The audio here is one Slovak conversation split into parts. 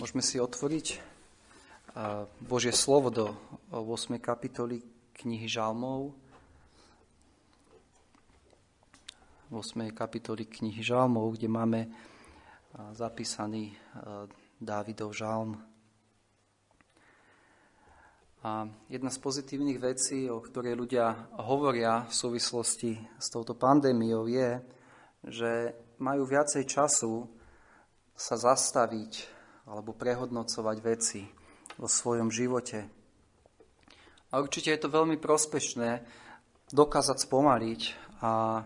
Môžeme si otvoriť Božie slovo do 8. kapitoly knihy Žalmov. 8. kapitoly knihy Žalmov, kde máme zapísaný Dávidov žalm. A jedna z pozitívnych vecí, o ktorej ľudia hovoria v súvislosti s touto pandémiou, je, že majú viacej času sa zastaviť alebo prehodnocovať veci vo svojom živote. A určite je to veľmi prospešné dokázať spomaliť a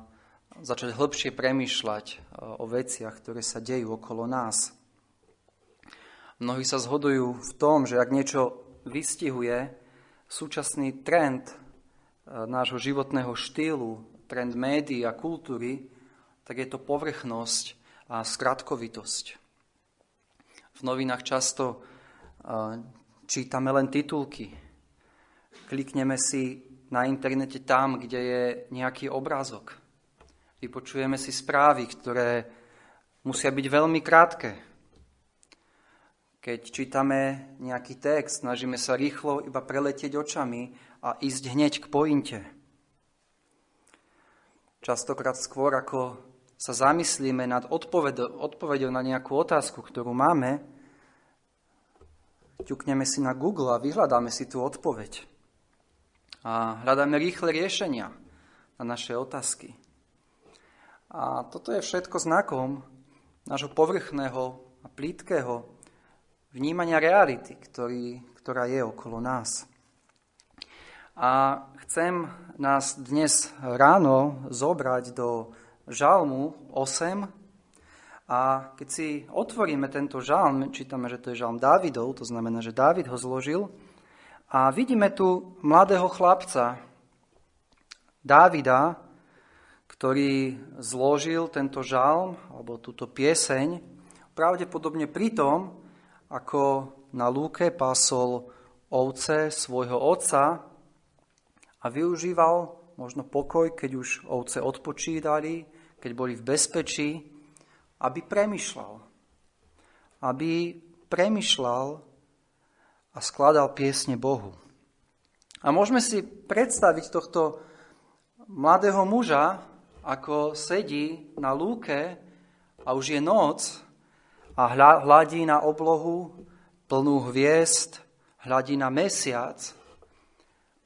začať hĺbšie premýšľať e, o veciach, ktoré sa dejú okolo nás. Mnohí sa zhodujú v tom, že ak niečo vystihuje súčasný trend e, nášho životného štýlu, trend médií a kultúry, tak je to povrchnosť a skratkovitosť. V novinách často čítame len titulky. Klikneme si na internete tam, kde je nejaký obrázok. Vypočujeme si správy, ktoré musia byť veľmi krátke. Keď čítame nejaký text, snažíme sa rýchlo iba preletieť očami a ísť hneď k pointe. Častokrát skôr, ako sa zamyslíme nad odpovedou, odpovedou na nejakú otázku, ktorú máme, ťukneme si na Google a vyhľadáme si tú odpoveď. A hľadáme rýchle riešenia na naše otázky. A toto je všetko znakom nášho povrchného a plítkého vnímania reality, ktorý, ktorá je okolo nás. A chcem nás dnes ráno zobrať do žalmu 8. A keď si otvoríme tento žalm, čítame, že to je žalm Dávidov, to znamená, že Dávid ho zložil. A vidíme tu mladého chlapca, Dávida, ktorý zložil tento žalm, alebo túto pieseň, pravdepodobne pri tom, ako na lúke pásol ovce svojho otca a využíval možno pokoj, keď už ovce odpočítali, keď boli v bezpečí, aby premyšľal. Aby premyšľal a skladal piesne Bohu. A môžeme si predstaviť tohto mladého muža, ako sedí na lúke a už je noc a hľadí na oblohu plnú hviezd, hľadí na mesiac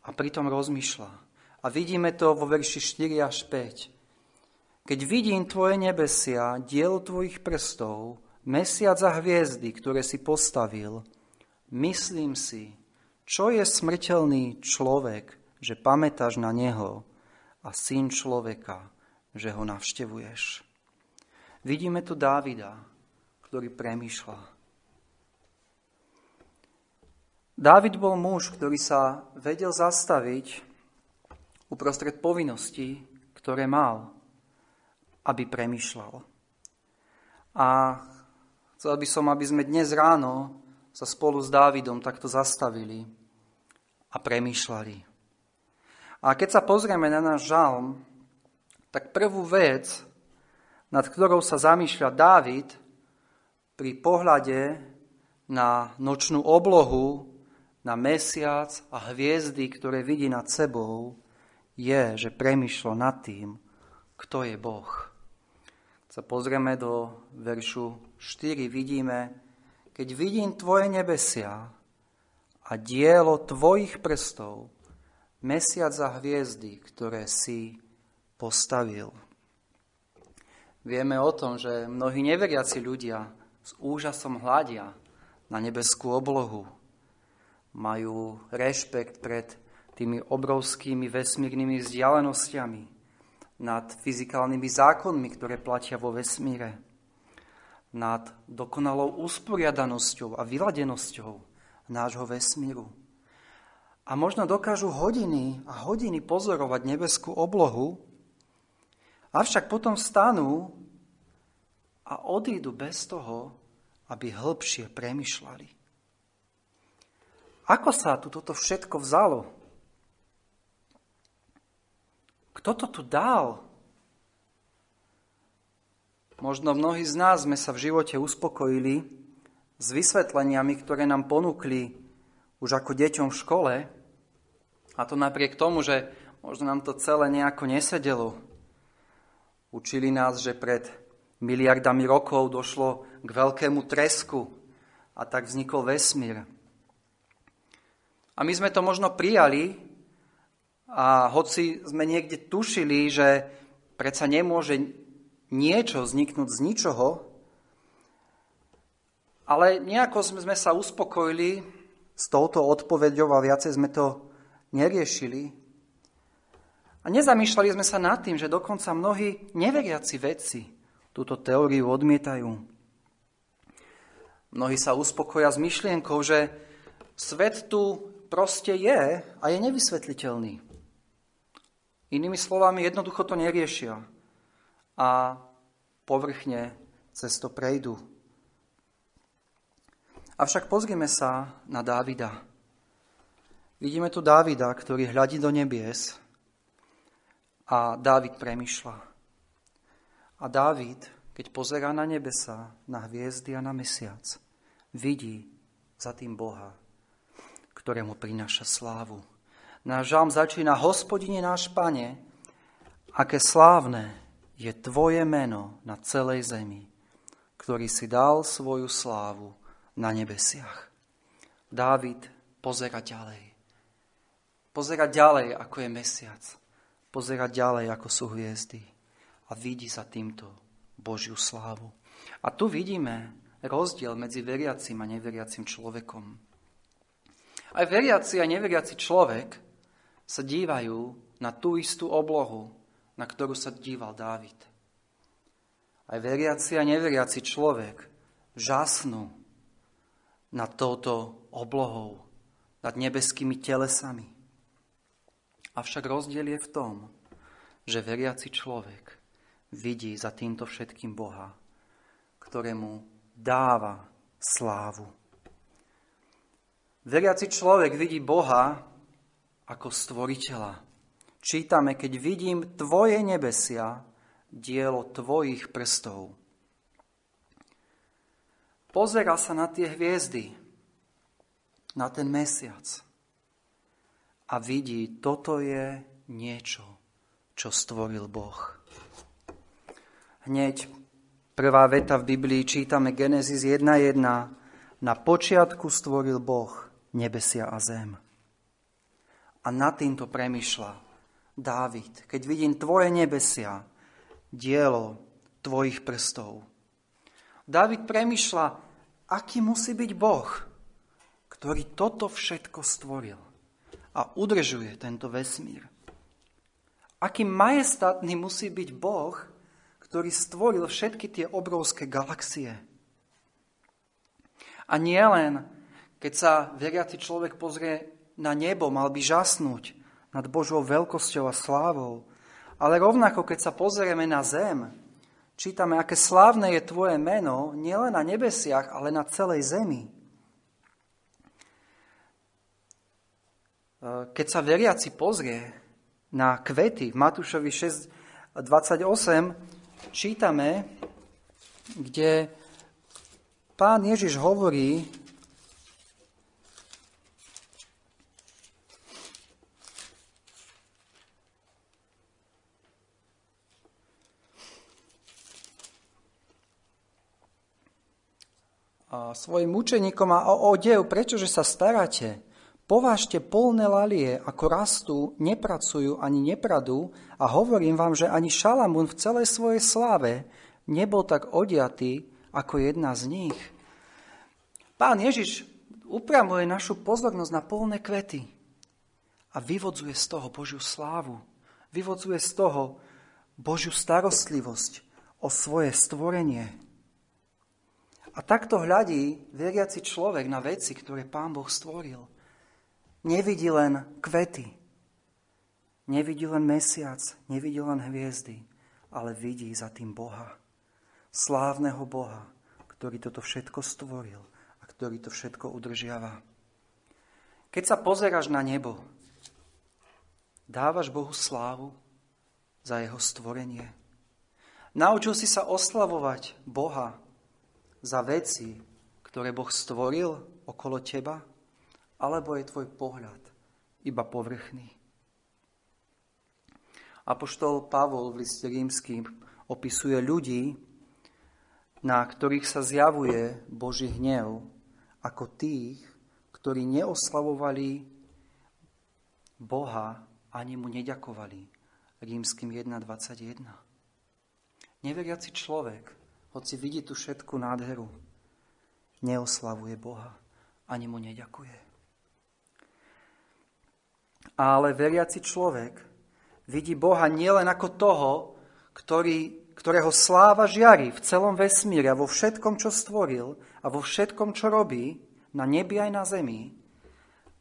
a pritom rozmýšľa. A vidíme to vo verši 4 až 5. Keď vidím tvoje nebesia, dielo tvojich prstov, mesiac a hviezdy, ktoré si postavil, myslím si, čo je smrteľný človek, že pamätáš na neho a syn človeka, že ho navštevuješ. Vidíme tu Dávida, ktorý premýšľa. Dávid bol muž, ktorý sa vedel zastaviť uprostred povinností, ktoré mal aby premyšľal. A chcel by som, aby sme dnes ráno sa spolu s Dávidom takto zastavili a premýšľali. A keď sa pozrieme na náš žalm, tak prvú vec, nad ktorou sa zamýšľa Dávid pri pohľade na nočnú oblohu, na mesiac a hviezdy, ktoré vidí nad sebou, je, že premýšľa nad tým, kto je Boh sa pozrieme do veršu 4, vidíme, keď vidím tvoje nebesia a dielo tvojich prstov, mesiac a hviezdy, ktoré si postavil. Vieme o tom, že mnohí neveriaci ľudia s úžasom hľadia na nebeskú oblohu. Majú rešpekt pred tými obrovskými vesmírnymi vzdialenosťami nad fyzikálnymi zákonmi, ktoré platia vo vesmíre, nad dokonalou usporiadanosťou a vyladenosťou nášho vesmíru. A možno dokážu hodiny a hodiny pozorovať nebeskú oblohu, avšak potom stanú a odídu bez toho, aby hĺbšie premyšľali. Ako sa tu toto všetko vzalo? Kto to tu dal? Možno mnohí z nás sme sa v živote uspokojili s vysvetleniami, ktoré nám ponúkli už ako deťom v škole, a to napriek tomu, že možno nám to celé nejako nesedelo. Učili nás, že pred miliardami rokov došlo k veľkému tresku a tak vznikol vesmír. A my sme to možno prijali a hoci sme niekde tušili, že predsa nemôže niečo vzniknúť z ničoho, ale nejako sme sa uspokojili s touto odpoveďou a viacej sme to neriešili. A nezamýšľali sme sa nad tým, že dokonca mnohí neveriaci vedci túto teóriu odmietajú. Mnohí sa uspokoja s myšlienkou, že svet tu proste je a je nevysvetliteľný. Inými slovami, jednoducho to neriešia a povrchne cez to prejdú. Avšak pozrime sa na Dávida. Vidíme tu Dávida, ktorý hľadí do nebies a Dávid premyšľa. A Dávid, keď pozerá na nebesa, na hviezdy a na mesiac, vidí za tým Boha, ktorému prináša slávu. Náš žalm začína, hospodine náš pane, aké slávne je tvoje meno na celej zemi, ktorý si dal svoju slávu na nebesiach. Dávid pozera ďalej Pozerať ďalej, ako je mesiac. Pozerať ďalej, ako sú hviezdy. A vidí sa týmto Božiu slávu. A tu vidíme rozdiel medzi veriacim a neveriacim človekom. Aj veriaci a neveriaci človek sa dívajú na tú istú oblohu, na ktorú sa díval Dávid. Aj veriaci a neveriaci človek žasnú nad touto oblohou, nad nebeskými telesami. Avšak rozdiel je v tom, že veriaci človek vidí za týmto všetkým Boha, ktorému dáva slávu. Veriaci človek vidí Boha ako stvoriteľa. Čítame, keď vidím tvoje nebesia, dielo tvojich prstov. Pozera sa na tie hviezdy, na ten mesiac a vidí, toto je niečo, čo stvoril Boh. Hneď prvá veta v Biblii čítame Genesis 1.1. Na počiatku stvoril Boh nebesia a zem. A nad týmto premyšľa Dávid. Keď vidím tvoje nebesia, dielo tvojich prstov. Dávid premyšľa, aký musí byť Boh, ktorý toto všetko stvoril a udržuje tento vesmír. Aký majestátny musí byť Boh, ktorý stvoril všetky tie obrovské galaxie. A nie len, keď sa veriaci človek pozrie na nebo, mal by žasnúť nad Božou veľkosťou a slávou, ale rovnako, keď sa pozrieme na zem, čítame, aké slávne je tvoje meno, nielen na nebesiach, ale na celej zemi. Eh, keď sa veriaci pozrie na kvety v Matúšovi 6.28, čítame, kde pán Ježiš hovorí, svojim učeníkom a o odev, prečože sa staráte? Povážte polné lalie, ako rastú, nepracujú ani nepradú a hovorím vám, že ani Šalamún v celej svojej sláve nebol tak odiatý ako jedna z nich. Pán Ježiš upravuje našu pozornosť na polné kvety a vyvodzuje z toho Božiu slávu. Vyvodzuje z toho Božiu starostlivosť o svoje stvorenie. A takto hľadí veriaci človek na veci, ktoré Pán Boh stvoril – nevidí len kvety, nevidí len mesiac, nevidí len hviezdy, ale vidí za tým Boha. Slávneho Boha, ktorý toto všetko stvoril a ktorý to všetko udržiava. Keď sa pozeráš na nebo, dávaš Bohu slávu za jeho stvorenie. Naučil si sa oslavovať Boha za veci, ktoré Boh stvoril okolo teba? Alebo je tvoj pohľad iba povrchný? Apoštol Pavol v liste rímským opisuje ľudí, na ktorých sa zjavuje Boží hnev, ako tých, ktorí neoslavovali Boha ani mu neďakovali. Rímským 1.21. Neveriaci človek, hoci vidí tu všetku nádheru, neoslavuje Boha ani mu neďakuje. Ale veriaci človek vidí Boha nielen ako toho, ktorý, ktorého sláva žiari v celom vesmíre a vo všetkom, čo stvoril a vo všetkom, čo robí, na nebi aj na zemi,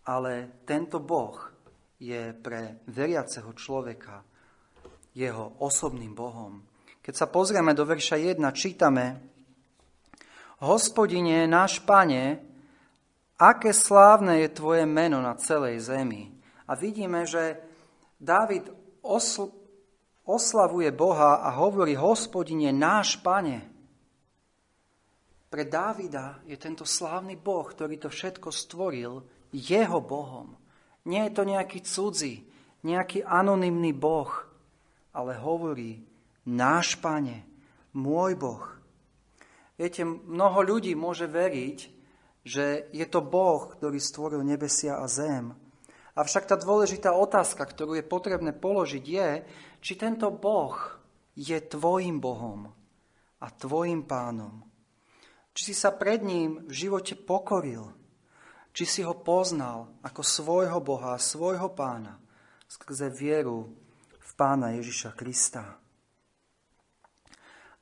ale tento Boh je pre veriaceho človeka jeho osobným Bohom. Keď sa pozrieme do verša 1, čítame Hospodine, náš pane, aké slávne je tvoje meno na celej zemi. A vidíme, že Dávid osl- oslavuje Boha a hovorí, hospodine, náš pane. Pre Dávida je tento slávny Boh, ktorý to všetko stvoril, jeho Bohom. Nie je to nejaký cudzí, nejaký anonymný Boh, ale hovorí, náš pane, môj Boh. Viete, mnoho ľudí môže veriť, že je to Boh, ktorý stvoril nebesia a zem. Avšak tá dôležitá otázka, ktorú je potrebné položiť, je, či tento Boh je tvojim Bohom a tvojim pánom. Či si sa pred ním v živote pokoril, či si ho poznal ako svojho Boha svojho pána skrze vieru v pána Ježiša Krista.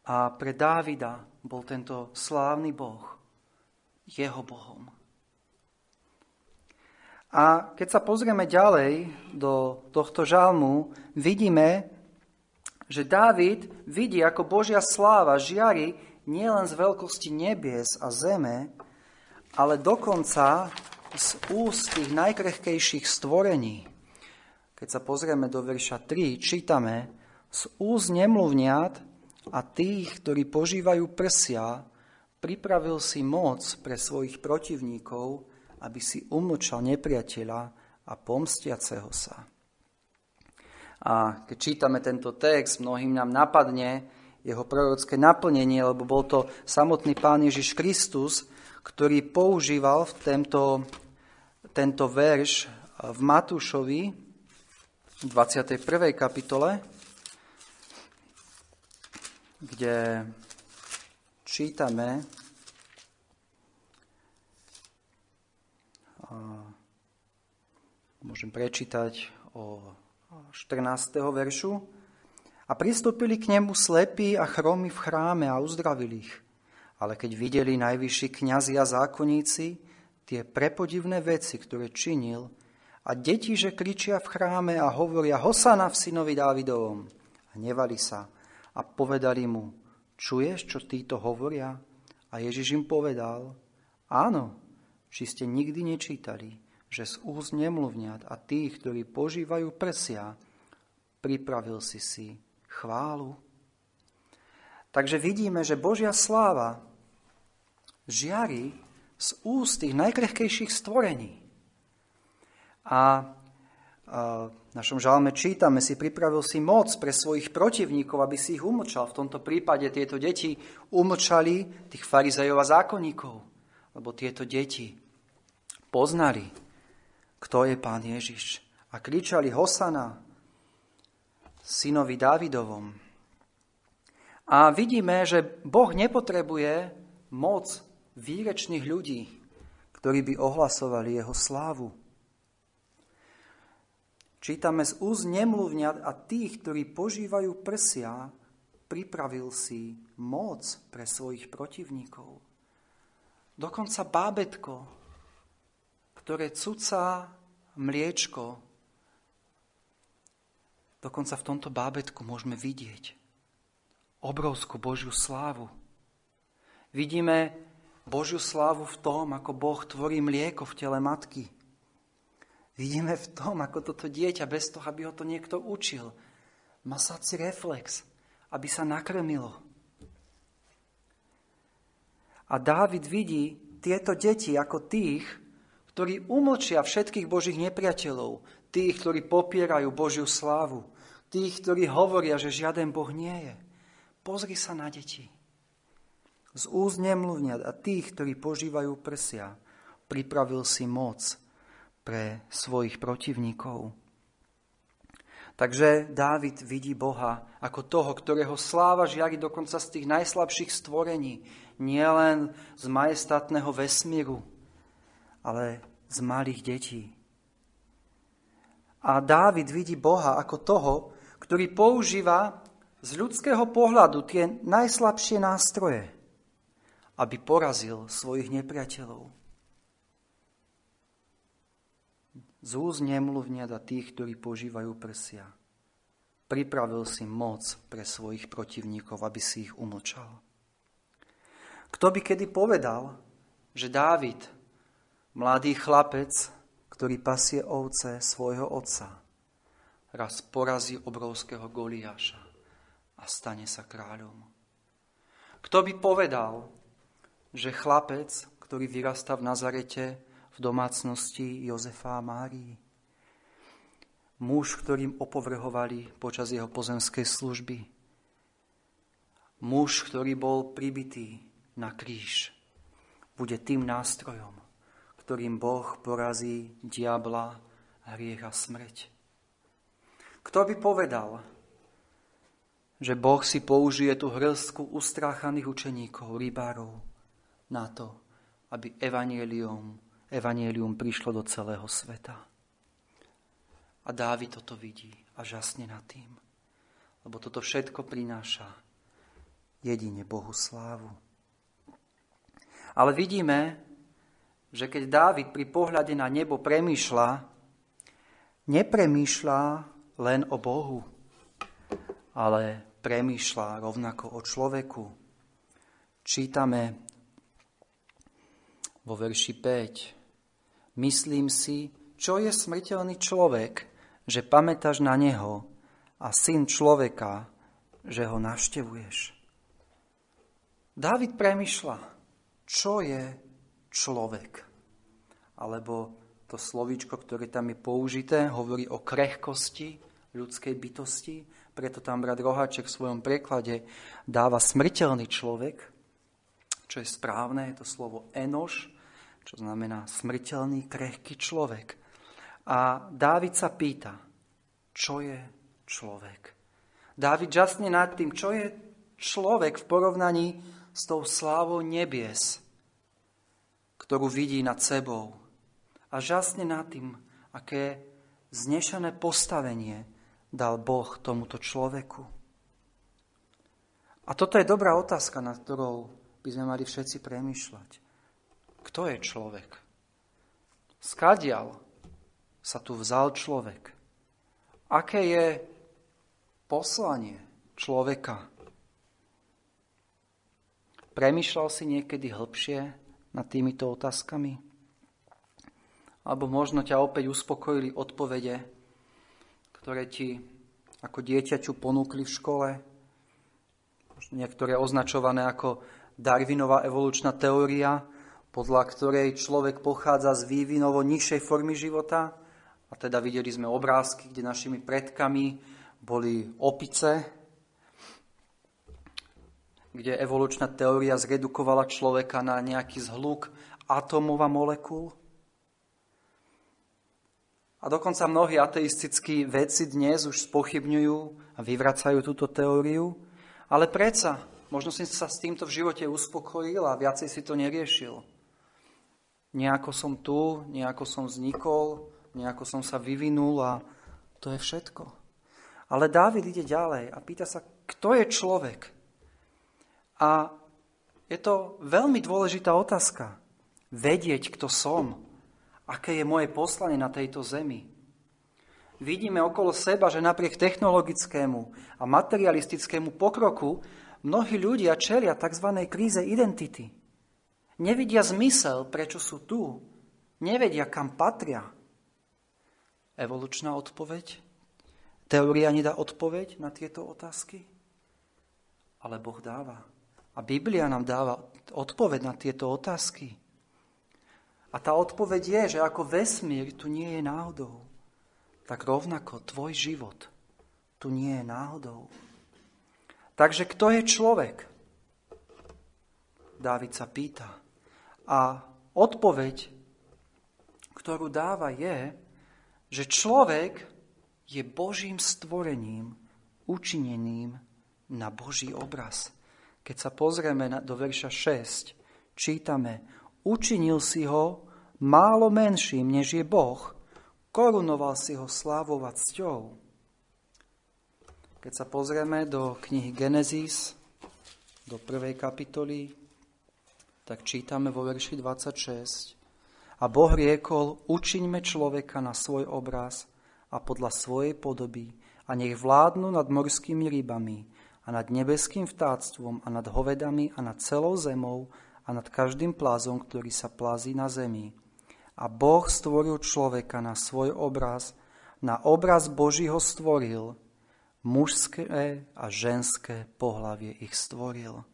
A pre Dávida bol tento slávny Boh jeho Bohom. A keď sa pozrieme ďalej do tohto žalmu, vidíme, že Dávid vidí, ako Božia sláva žiari nielen z veľkosti nebies a zeme, ale dokonca z úst tých najkrehkejších stvorení. Keď sa pozrieme do verša 3, čítame z úst nemluvniat a tých, ktorí požívajú prsia, pripravil si moc pre svojich protivníkov, aby si umlčal nepriateľa a pomstiaceho sa. A keď čítame tento text, mnohým nám napadne jeho prorocké naplnenie, lebo bol to samotný Pán Ježiš Kristus, ktorý používal v tento, tento verš v Matúšovi v 21. kapitole, kde čítame môžem prečítať o 14. veršu. A pristúpili k nemu slepí a chromy v chráme a uzdravili ich. Ale keď videli najvyšší kniazy a zákonníci tie prepodivné veci, ktoré činil, a deti, že kričia v chráme a hovoria Hosana v synovi Dávidovom, hnevali sa a povedali mu, čuješ, čo títo hovoria? A Ježiš im povedal, áno, či ste nikdy nečítali, že z úst nemluvňat a tých, ktorí požívajú prsia, pripravil si si chválu. Takže vidíme, že Božia sláva žiari z úst tých najkrehkejších stvorení. A našom žalme čítame si, pripravil si moc pre svojich protivníkov, aby si ich umlčal. V tomto prípade tieto deti umlčali tých farizejov a zákonníkov, lebo tieto deti poznali, kto je pán Ježiš. A kričali Hosana, synovi Dávidovom. A vidíme, že Boh nepotrebuje moc výrečných ľudí, ktorí by ohlasovali jeho slávu. Čítame z úz nemluvňat a tých, ktorí požívajú prsia, pripravil si moc pre svojich protivníkov. Dokonca bábetko, ktoré cucá mliečko. Dokonca v tomto bábetku môžeme vidieť obrovskú Božiu slávu. Vidíme Božiu slávu v tom, ako Boh tvorí mlieko v tele matky. Vidíme v tom, ako toto dieťa, bez toho, aby ho to niekto učil, má sací reflex, aby sa nakrmilo. A Dávid vidí tieto deti ako tých, ktorí umlčia všetkých Božích nepriateľov, tých, ktorí popierajú Božiu slávu, tých, ktorí hovoria, že žiaden Boh nie je. Pozri sa na deti. Z úst nemluvňat a tých, ktorí požívajú prsia, pripravil si moc pre svojich protivníkov. Takže Dávid vidí Boha ako toho, ktorého sláva žiari dokonca z tých najslabších stvorení, nielen z majestátneho vesmíru, ale z malých detí. A Dávid vidí Boha ako toho, ktorý používa z ľudského pohľadu tie najslabšie nástroje, aby porazil svojich nepriateľov. Z úz nemluvnia da tých, ktorí požívajú prsia. Pripravil si moc pre svojich protivníkov, aby si ich umlčal. Kto by kedy povedal, že Dávid, mladý chlapec, ktorý pasie ovce svojho otca, raz porazí obrovského Goliáša a stane sa kráľom. Kto by povedal, že chlapec, ktorý vyrastá v Nazarete, v domácnosti Jozefa a Márii, muž, ktorým opovrhovali počas jeho pozemskej služby, muž, ktorý bol pribitý na kríž, bude tým nástrojom, ktorým Boh porazí diabla, hriech a smrť. Kto by povedal, že Boh si použije tú hrstku ustráchaných učeníkov, rybárov, na to, aby evanielium, evanielium prišlo do celého sveta. A Dávid toto vidí a žasne nad tým, lebo toto všetko prináša jedine Bohu slávu. Ale vidíme, že keď Dávid pri pohľade na nebo premýšľa, nepremýšľa len o Bohu, ale premýšľa rovnako o človeku. Čítame vo verši 5. Myslím si, čo je smrteľný človek, že pamätáš na neho a syn človeka, že ho navštevuješ. Dávid premyšľa, čo je človek. Alebo to slovíčko, ktoré tam je použité, hovorí o krehkosti ľudskej bytosti, preto tam brat Rohaček v svojom preklade dáva smrteľný človek, čo je správne, je to slovo enoš, čo znamená smrteľný, krehký človek. A Dávid sa pýta, čo je človek. Dávid žasne nad tým, čo je človek v porovnaní s tou slávou nebies, ktorú vidí nad sebou. A žasne nad tým, aké znešené postavenie dal Boh tomuto človeku? A toto je dobrá otázka, nad ktorou by sme mali všetci premyšľať. Kto je človek? Skadial sa tu vzal človek? Aké je poslanie človeka? Premýšľal si niekedy hĺbšie nad týmito otázkami? Alebo možno ťa opäť uspokojili odpovede, ktoré ti ako dieťaťu ponúkli v škole, niektoré označované ako Darwinová evolučná teória, podľa ktorej človek pochádza z vývinovo nižšej formy života. A teda videli sme obrázky, kde našimi predkami boli opice, kde evolučná teória zredukovala človeka na nejaký zhluk atómov a molekúl. A dokonca mnohí ateistickí vedci dnes už spochybňujú a vyvracajú túto teóriu, ale predsa, možno si sa s týmto v živote uspokojil a viacej si to neriešil. Nejako som tu, nejako som vznikol, nejako som sa vyvinul a to je všetko. Ale Dávid ide ďalej a pýta sa, kto je človek? A je to veľmi dôležitá otázka. Vedieť, kto som aké je moje poslanie na tejto zemi. Vidíme okolo seba, že napriek technologickému a materialistickému pokroku mnohí ľudia čelia tzv. kríze identity. Nevidia zmysel, prečo sú tu. Nevedia, kam patria. Evolučná odpoveď? Teória nedá odpoveď na tieto otázky? Ale Boh dáva. A Biblia nám dáva odpoveď na tieto otázky. A tá odpoveď je, že ako vesmír tu nie je náhodou, tak rovnako tvoj život tu nie je náhodou. Takže kto je človek? Dávid sa pýta. A odpoveď, ktorú dáva, je, že človek je Božím stvorením, učineným na Boží obraz. Keď sa pozrieme do verša 6, čítame, učinil si ho málo menším, než je Boh, korunoval si ho slávou a cťou. Keď sa pozrieme do knihy Genesis, do prvej kapitoly, tak čítame vo verši 26. A Boh riekol, učiňme človeka na svoj obraz a podľa svojej podoby a nech vládnu nad morskými rybami a nad nebeským vtáctvom a nad hovedami a nad celou zemou a nad každým plázom, ktorý sa plazí na zemi a Boh stvoril človeka na svoj obraz, na obraz Boží ho stvoril, mužské a ženské pohlavie ich stvoril.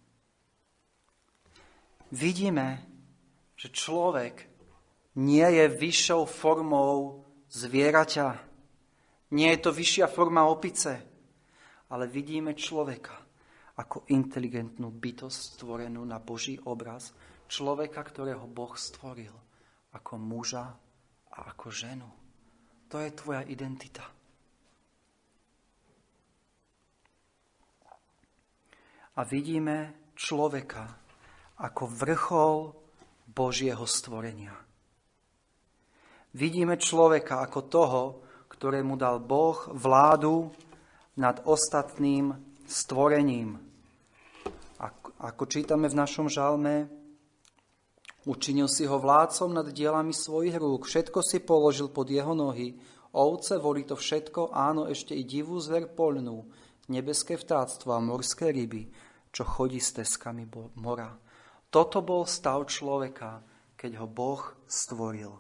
Vidíme, že človek nie je vyššou formou zvieraťa, nie je to vyššia forma opice, ale vidíme človeka ako inteligentnú bytosť stvorenú na Boží obraz, človeka, ktorého Boh stvoril ako muža a ako ženu. To je tvoja identita. A vidíme človeka ako vrchol Božieho stvorenia. Vidíme človeka ako toho, ktorému dal Boh vládu nad ostatným stvorením. Ako čítame v našom žalme, Učinil si ho vládcom nad dielami svojich rúk, všetko si položil pod jeho nohy, ovce, voli to všetko, áno, ešte i divú zver polnú, nebeské vtáctvo a morské ryby, čo chodí s teskami mora. Toto bol stav človeka, keď ho Boh stvoril.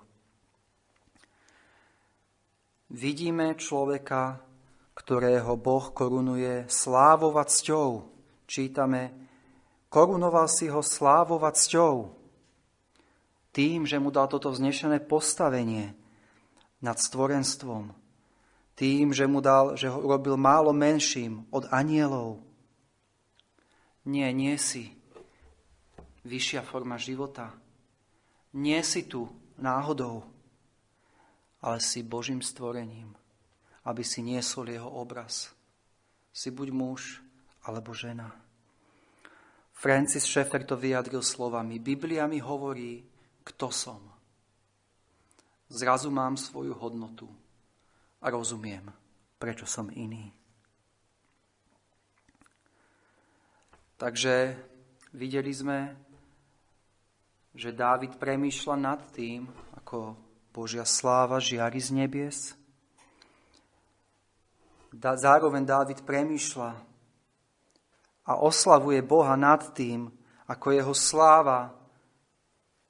Vidíme človeka, ktorého Boh korunuje slávou a cťou. Čítame, korunoval si ho slávou a cťou tým, že mu dal toto vznešené postavenie nad stvorenstvom. Tým, že mu dal, že ho urobil málo menším od anielov. Nie, nie si vyššia forma života. Nie si tu náhodou, ale si Božím stvorením, aby si niesol jeho obraz. Si buď muž alebo žena. Francis Schaeffer to vyjadril slovami. Biblia mi hovorí, kto som. Zrazu mám svoju hodnotu a rozumiem, prečo som iný. Takže videli sme, že Dávid premýšľa nad tým, ako Božia sláva žiari z nebies. Zároveň Dávid premýšľa a oslavuje Boha nad tým, ako jeho sláva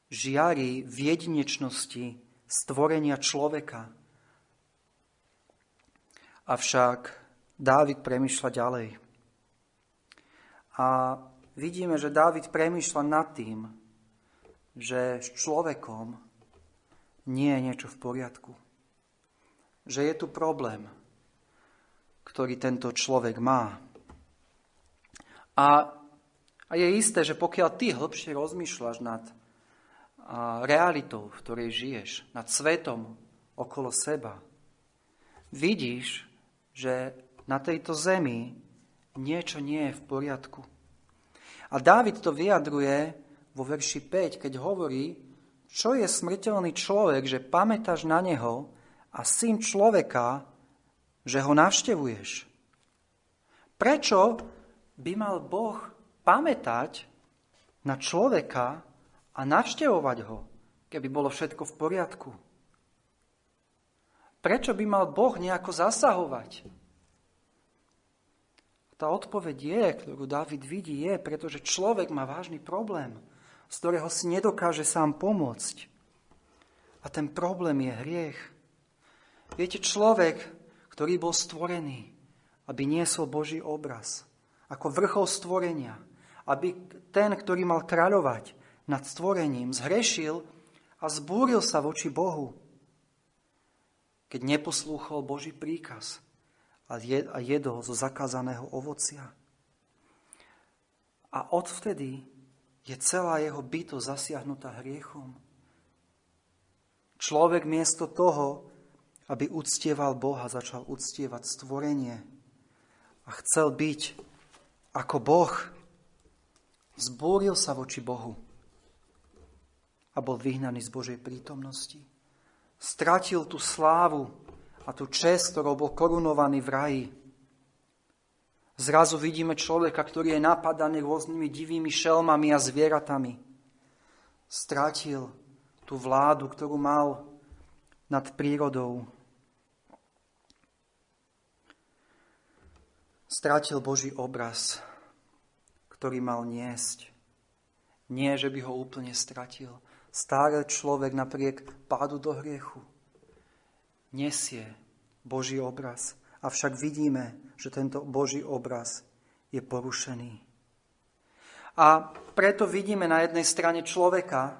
žiari v jedinečnosti stvorenia človeka. Avšak Dávid premyšľa ďalej. A vidíme, že Dávid premyšľa nad tým, že s človekom nie je niečo v poriadku. Že je tu problém, ktorý tento človek má. A, a je isté, že pokiaľ ty hlbšie rozmýšľaš nad realitou, v ktorej žiješ, nad svetom okolo seba, vidíš, že na tejto zemi niečo nie je v poriadku. A Dávid to vyjadruje vo verši 5, keď hovorí, čo je smrteľný človek, že pamätáš na neho a syn človeka, že ho navštevuješ. Prečo by mal Boh pamätať na človeka, a navštevovať ho, keby bolo všetko v poriadku. Prečo by mal Boh nejako zasahovať? Tá odpoveď je, ktorú David vidí, je, pretože človek má vážny problém, z ktorého si nedokáže sám pomôcť. A ten problém je hriech. Viete, človek, ktorý bol stvorený, aby niesol Boží obraz, ako vrchol stvorenia, aby ten, ktorý mal kráľovať, nad stvorením, zhrešil a zbúril sa voči Bohu, keď neposlúchol Boží príkaz a jedol zo zakázaného ovocia. A odvtedy je celá jeho byto zasiahnutá hriechom. Človek miesto toho, aby uctieval Boha, začal uctievať stvorenie a chcel byť ako Boh. Zbúril sa voči Bohu a bol vyhnaný z Božej prítomnosti. Stratil tú slávu a tú čest, ktorou bol korunovaný v raji. Zrazu vidíme človeka, ktorý je napadaný rôznymi divými šelmami a zvieratami. Stratil tú vládu, ktorú mal nad prírodou. Stratil Boží obraz, ktorý mal niesť. Nie, že by ho úplne stratil. Starý človek napriek pádu do hriechu nesie Boží obraz. Avšak vidíme, že tento Boží obraz je porušený. A preto vidíme na jednej strane človeka,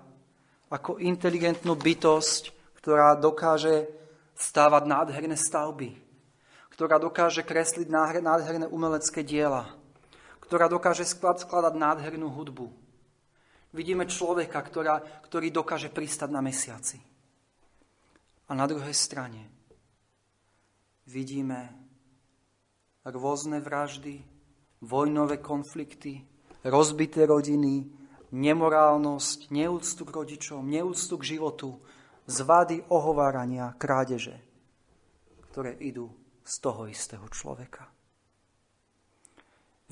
ako inteligentnú bytosť, ktorá dokáže stávať nádherné stavby, ktorá dokáže kresliť nádherné umelecké diela, ktorá dokáže skladať nádhernú hudbu. Vidíme človeka, ktorá, ktorý dokáže pristať na mesiaci. A na druhej strane vidíme rôzne vraždy, vojnové konflikty, rozbité rodiny, nemorálnosť, neúctu k rodičom, neúctu k životu, zvady ohovárania, krádeže, ktoré idú z toho istého človeka.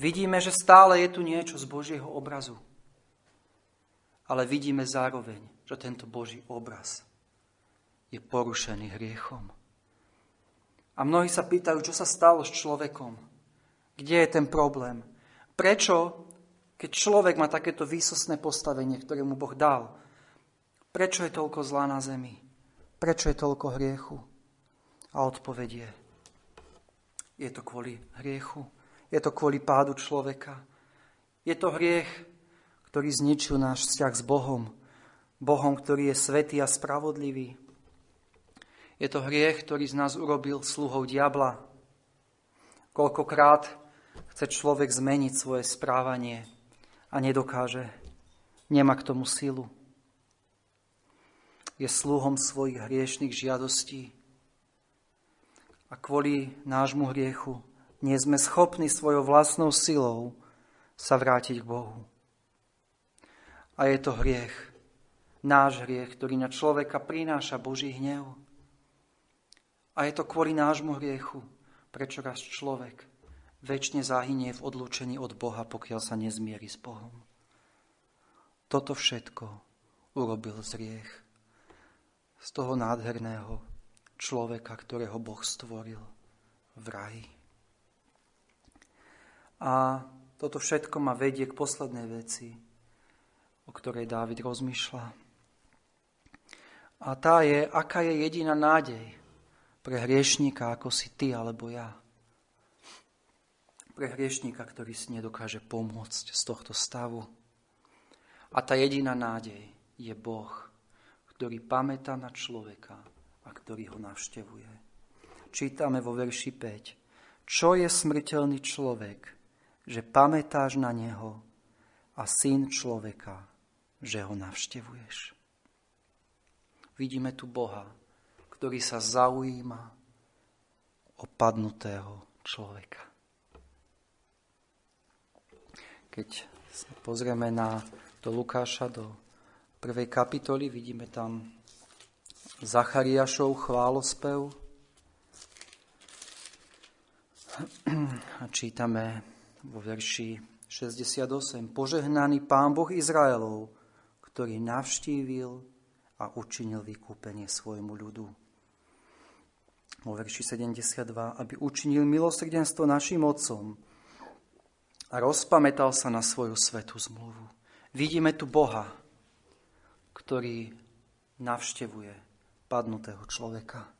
Vidíme, že stále je tu niečo z Božieho obrazu. Ale vidíme zároveň, že tento Boží obraz je porušený hriechom. A mnohí sa pýtajú, čo sa stalo s človekom. Kde je ten problém? Prečo keď človek má takéto výsostné postavenie, ktoré mu Boh dal, prečo je toľko zlá na zemi? Prečo je toľko hriechu? A odpovedie. Je to kvôli hriechu. Je to kvôli pádu človeka. Je to hriech, ktorý zničil náš vzťah s Bohom. Bohom, ktorý je svetý a spravodlivý. Je to hriech, ktorý z nás urobil sluhou diabla. Koľkokrát chce človek zmeniť svoje správanie, a nedokáže. Nemá k tomu silu. Je sluhom svojich hriešných žiadostí. A kvôli nášmu hriechu nie sme schopní svojou vlastnou silou sa vrátiť k Bohu. A je to hriech, náš hriech, ktorý na človeka prináša Boží hnev. A je to kvôli nášmu hriechu, prečo raz človek väčšine zahynie v odlúčení od Boha, pokiaľ sa nezmierí s Bohom. Toto všetko urobil zriech z toho nádherného človeka, ktorého Boh stvoril v raji. A toto všetko ma vedie k poslednej veci, o ktorej Dávid rozmýšľa. A tá je, aká je jediná nádej pre hriešníka, ako si ty alebo ja pre hriešníka, ktorý si nedokáže pomôcť z tohto stavu. A tá jediná nádej je Boh, ktorý pamätá na človeka a ktorý ho navštevuje. Čítame vo verši 5. Čo je smrteľný človek, že pamätáš na neho a syn človeka, že ho navštevuješ. Vidíme tu Boha, ktorý sa zaujíma o padnutého človeka. Keď sa pozrieme na, do Lukáša, do prvej kapitoly, vidíme tam Zachariášov chválospev. A čítame vo verši 68. Požehnaný Pán Boh Izraelov, ktorý navštívil a učinil vykúpenie svojmu ľudu. Vo verši 72. Aby učinil milosrdenstvo našim otcom, a rozpamätal sa na svoju svetú zmluvu. Vidíme tu Boha, ktorý navštevuje padnutého človeka.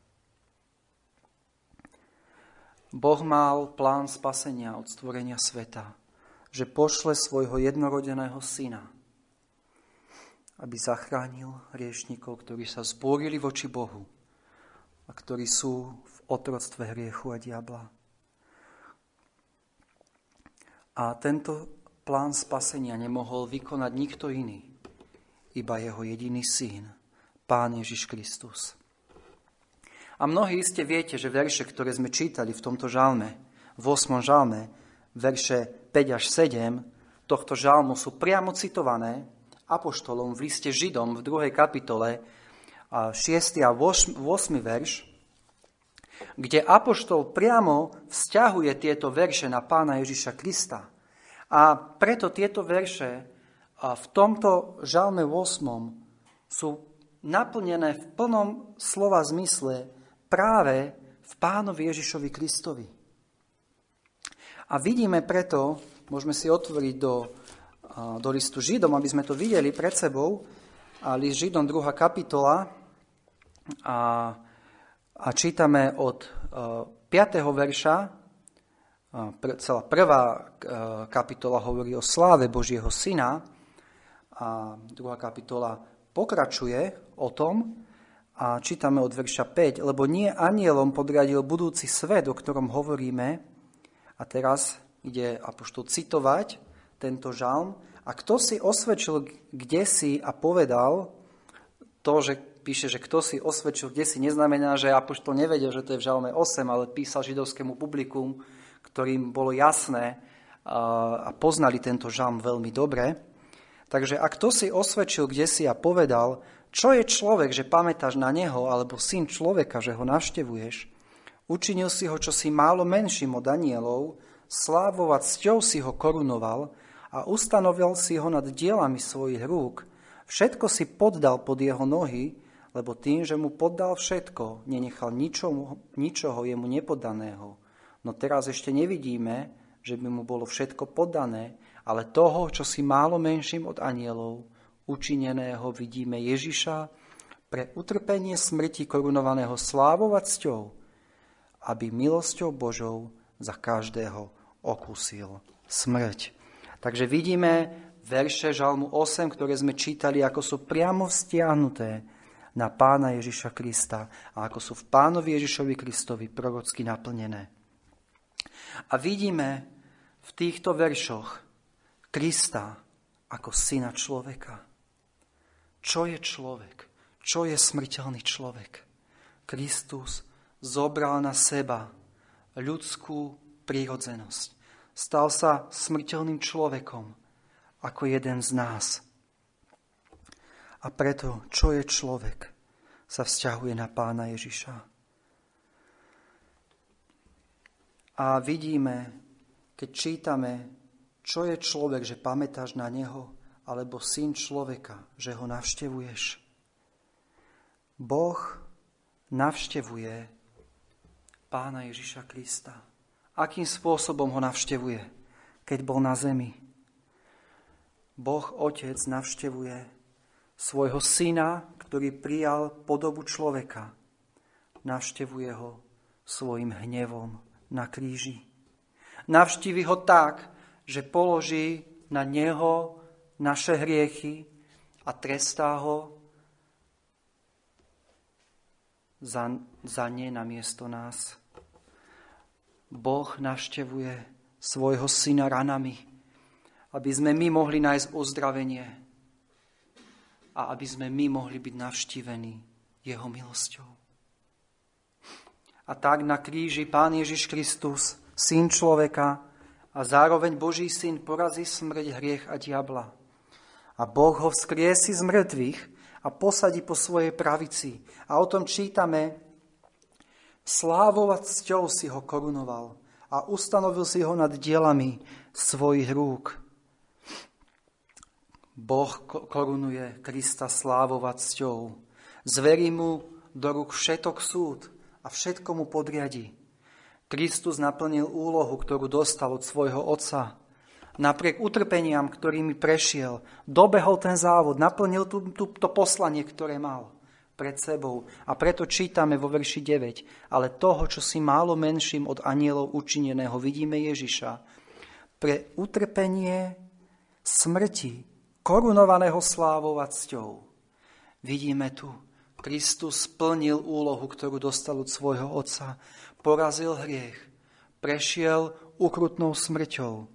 Boh mal plán spasenia od stvorenia sveta, že pošle svojho jednorodeného syna, aby zachránil riešnikov, ktorí sa zborili voči Bohu a ktorí sú v otroctve hriechu a diabla. A tento plán spasenia nemohol vykonať nikto iný, iba jeho jediný syn, Pán Ježiš Kristus. A mnohí iste viete, že verše, ktoré sme čítali v tomto žalme, v 8. žalme, verše 5 až 7 tohto žalmu sú priamo citované apoštolom v liste Židom v 2. kapitole 6. a 8. verš, kde apoštol priamo vzťahuje tieto verše na pána Ježiša Krista. A preto tieto verše v tomto žalme 8. sú naplnené v plnom slova zmysle práve v pánovi Ježišovi Kristovi. A vidíme preto, môžeme si otvoriť do, do listu Židom, aby sme to videli pred sebou, a list Židom 2. kapitola a, a čítame od 5. verša, celá prvá kapitola hovorí o sláve Božieho Syna a druhá kapitola pokračuje o tom, a čítame od verša 5, lebo nie anielom podriadil budúci svet, o ktorom hovoríme. A teraz ide Apoštol citovať tento žalm. A kto si osvedčil kde si a povedal, to, že píše, že kto si osvedčil kde si, neznamená, že Apoštol nevedel, že to je v žalme 8, ale písal židovskému publikum, ktorým bolo jasné a poznali tento žalm veľmi dobre. Takže a kto si osvedčil kde si a povedal, čo je človek, že pamätáš na neho, alebo syn človeka, že ho navštevuješ? Učinil si ho čosi málo menším od anielov, slávovať cťou si ho korunoval a ustanovil si ho nad dielami svojich rúk. Všetko si poddal pod jeho nohy, lebo tým, že mu poddal všetko, nenechal ničomu, ničoho jemu nepoddaného. No teraz ešte nevidíme, že by mu bolo všetko poddané, ale toho, čo si málo menším od anielov, učineného vidíme Ježiša pre utrpenie smrti korunovaného slávou a cťou, aby milosťou Božou za každého okúsil smrť. Takže vidíme verše Žalmu 8, ktoré sme čítali, ako sú priamo vztiahnuté na pána Ježiša Krista a ako sú v pánovi Ježišovi Kristovi prorocky naplnené. A vidíme v týchto veršoch Krista ako syna človeka. Čo je človek? Čo je smrteľný človek? Kristus zobral na seba ľudskú prírodzenosť. Stal sa smrteľným človekom ako jeden z nás. A preto, čo je človek, sa vzťahuje na pána Ježiša. A vidíme, keď čítame, čo je človek, že pamätáš na neho, alebo syn človeka, že ho navštevuješ. Boh navštevuje pána Ježiša Krista. Akým spôsobom ho navštevuje, keď bol na zemi? Boh Otec navštevuje svojho syna, ktorý prijal podobu človeka. Navštevuje ho svojim hnevom na kríži. Navštívi ho tak, že položí na neho naše hriechy a trestá ho za, za ne na miesto nás. Boh navštevuje svojho syna ranami, aby sme my mohli nájsť uzdravenie a aby sme my mohli byť navštívení jeho milosťou. A tak na kríži Pán Ježiš Kristus, Syn človeka a zároveň Boží Syn porazí smrť, hriech a diabla a Boh ho vzkriesi z mŕtvych a posadí po svojej pravici. A o tom čítame, slávou cťou si ho korunoval a ustanovil si ho nad dielami svojich rúk. Boh korunuje Krista slávou a cťou. Zverí mu do rúk všetok súd a všetko mu podriadi. Kristus naplnil úlohu, ktorú dostal od svojho Otca napriek utrpeniam, ktorými prešiel, dobehol ten závod, naplnil tú, tú, to poslanie, ktoré mal pred sebou. A preto čítame vo verši 9, ale toho, čo si málo menším od anielov učineného, vidíme Ježiša. Pre utrpenie smrti korunovaného slávou a cťou. Vidíme tu, Kristus splnil úlohu, ktorú dostal od svojho Otca. Porazil hriech, prešiel ukrutnou smrťou,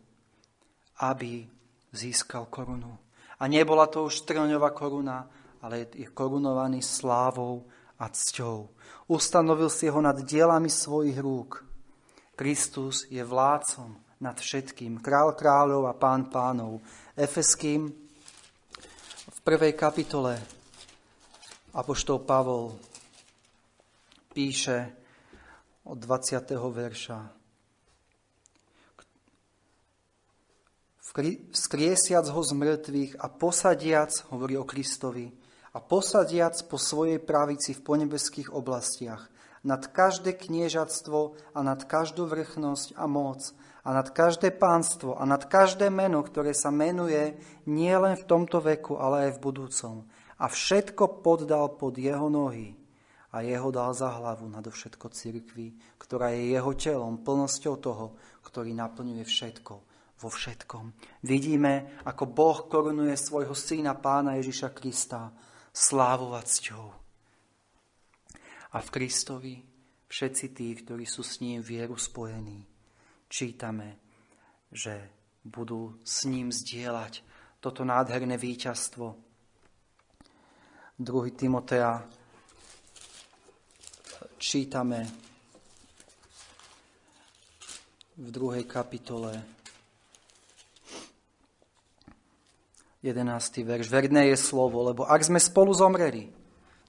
aby získal korunu. A nebola to už trňová koruna, ale je korunovaný slávou a cťou. Ustanovil si ho nad dielami svojich rúk. Kristus je vládcom nad všetkým, král kráľov a pán pánov. Efeským prvej kapitole Apoštol Pavol píše od 20. verša. Vzkriesiac ho z mŕtvych a posadiac, hovorí o Kristovi, a posadiac po svojej pravici v ponebeských oblastiach, nad každé kniežatstvo a nad každú vrchnosť a moc a nad každé pánstvo a nad každé meno, ktoré sa menuje nielen v tomto veku, ale aj v budúcom. A všetko poddal pod jeho nohy a jeho dal za hlavu nadovšetko cirkvi, ktorá je jeho telom, plnosťou toho, ktorý naplňuje všetko vo všetkom. Vidíme, ako Boh korunuje svojho syna pána Ježiša Krista slávou a cťou. A v Kristovi všetci tí, ktorí sú s ním vieru spojení, čítame, že budú s ním zdieľať toto nádherné víťazstvo. 2. Timotea čítame v druhej kapitole 11. verš. Verné je slovo, lebo ak sme spolu zomreli,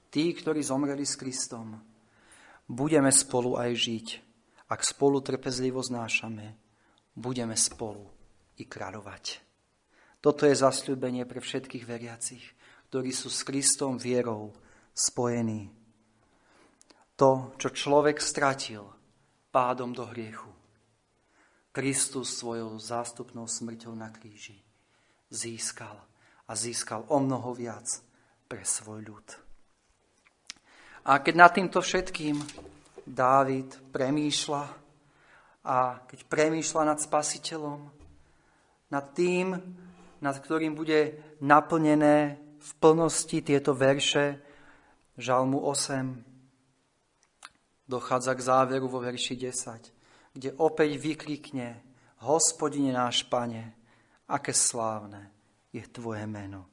tí, ktorí zomreli s Kristom, budeme spolu aj žiť. Ak spolu trpezlivo znášame, budeme spolu i kráľovať. Toto je zasľúbenie pre všetkých veriacich, ktorí sú s Kristom vierou spojení. To, čo človek stratil pádom do hriechu, Kristus svojou zástupnou smrťou na kríži získal a získal o mnoho viac pre svoj ľud. A keď nad týmto všetkým Dávid premýšľa a keď premýšľa nad spasiteľom, nad tým, nad ktorým bude naplnené v plnosti tieto verše Žalmu 8, dochádza k záveru vo verši 10, kde opäť vykrikne Hospodine náš Pane, aké slávne je Tvoje meno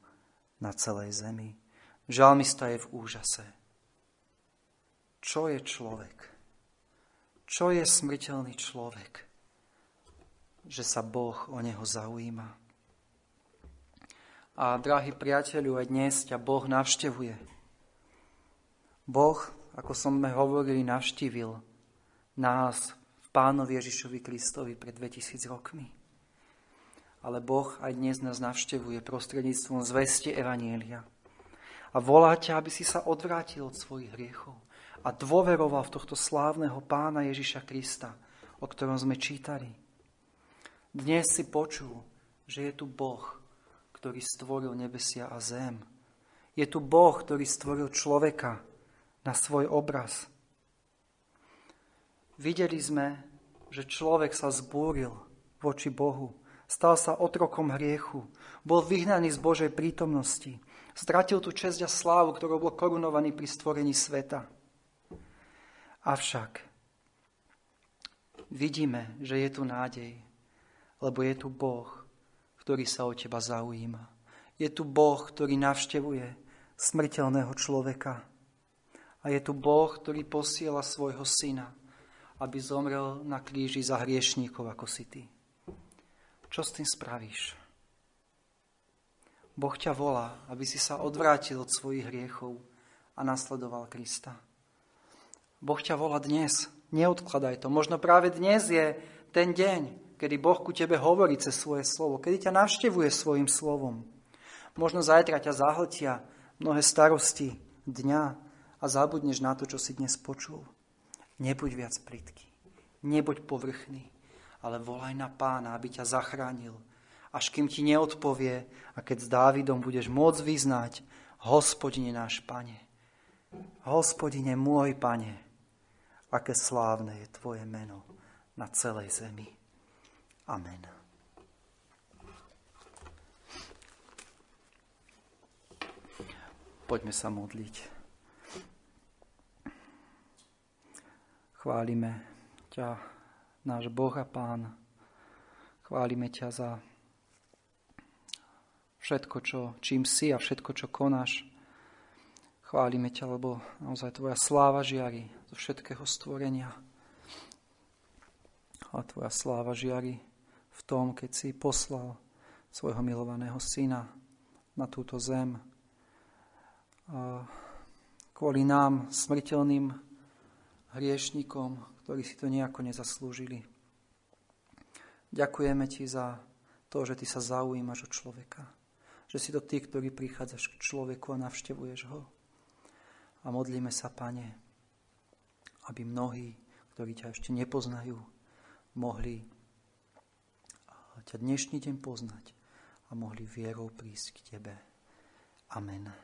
na celej zemi. Žalmista je v úžase. Čo je človek? Čo je smrteľný človek? Že sa Boh o neho zaujíma. A drahý priateľu, aj dnes ťa Boh navštevuje. Boh, ako sme hovorili, navštívil nás v Pánovi Ježišovi Kristovi pred 2000 rokmi ale Boh aj dnes nás navštevuje prostredníctvom zvesti Evanielia. A volá ťa, aby si sa odvrátil od svojich hriechov a dôveroval v tohto slávneho pána Ježiša Krista, o ktorom sme čítali. Dnes si počul, že je tu Boh, ktorý stvoril nebesia a zem. Je tu Boh, ktorý stvoril človeka na svoj obraz. Videli sme, že človek sa zbúril voči Bohu Stal sa otrokom hriechu. Bol vyhnaný z Božej prítomnosti. Stratil tú česť a slávu, ktorou bol korunovaný pri stvorení sveta. Avšak vidíme, že je tu nádej, lebo je tu Boh, ktorý sa o teba zaujíma. Je tu Boh, ktorý navštevuje smrteľného človeka. A je tu Boh, ktorý posiela svojho syna, aby zomrel na kríži za hriešníkov, ako si ty. Čo s tým spravíš? Boh ťa volá, aby si sa odvrátil od svojich hriechov a nasledoval Krista. Boh ťa volá dnes. Neodkladaj to. Možno práve dnes je ten deň, kedy Boh ku tebe hovorí cez svoje slovo, kedy ťa navštevuje svojim slovom. Možno zajtra ťa zahltia mnohé starosti dňa a zabudneš na to, čo si dnes počul. Nebuď viac plitký. Nebuď povrchný ale volaj na pána, aby ťa zachránil. Až kým ti neodpovie a keď s Dávidom budeš môcť vyznať, hospodine náš pane, hospodine môj pane, aké slávne je tvoje meno na celej zemi. Amen. Poďme sa modliť. Chválime ťa, náš Boh a Pán. Chválime ťa za všetko, čo, čím si a všetko, čo konáš. Chválime ťa, lebo naozaj Tvoja sláva žiari zo všetkého stvorenia. A Tvoja sláva žiari v tom, keď si poslal svojho milovaného syna na túto zem. A kvôli nám, smrteľným hriešnikom, ktorí si to nejako nezaslúžili. Ďakujeme Ti za to, že Ty sa zaujímaš o človeka že si to ty, ktorý prichádzaš k človeku a navštevuješ ho. A modlíme sa, Pane, aby mnohí, ktorí ťa ešte nepoznajú, mohli ťa dnešný deň poznať a mohli vierou prísť k Tebe. Amen.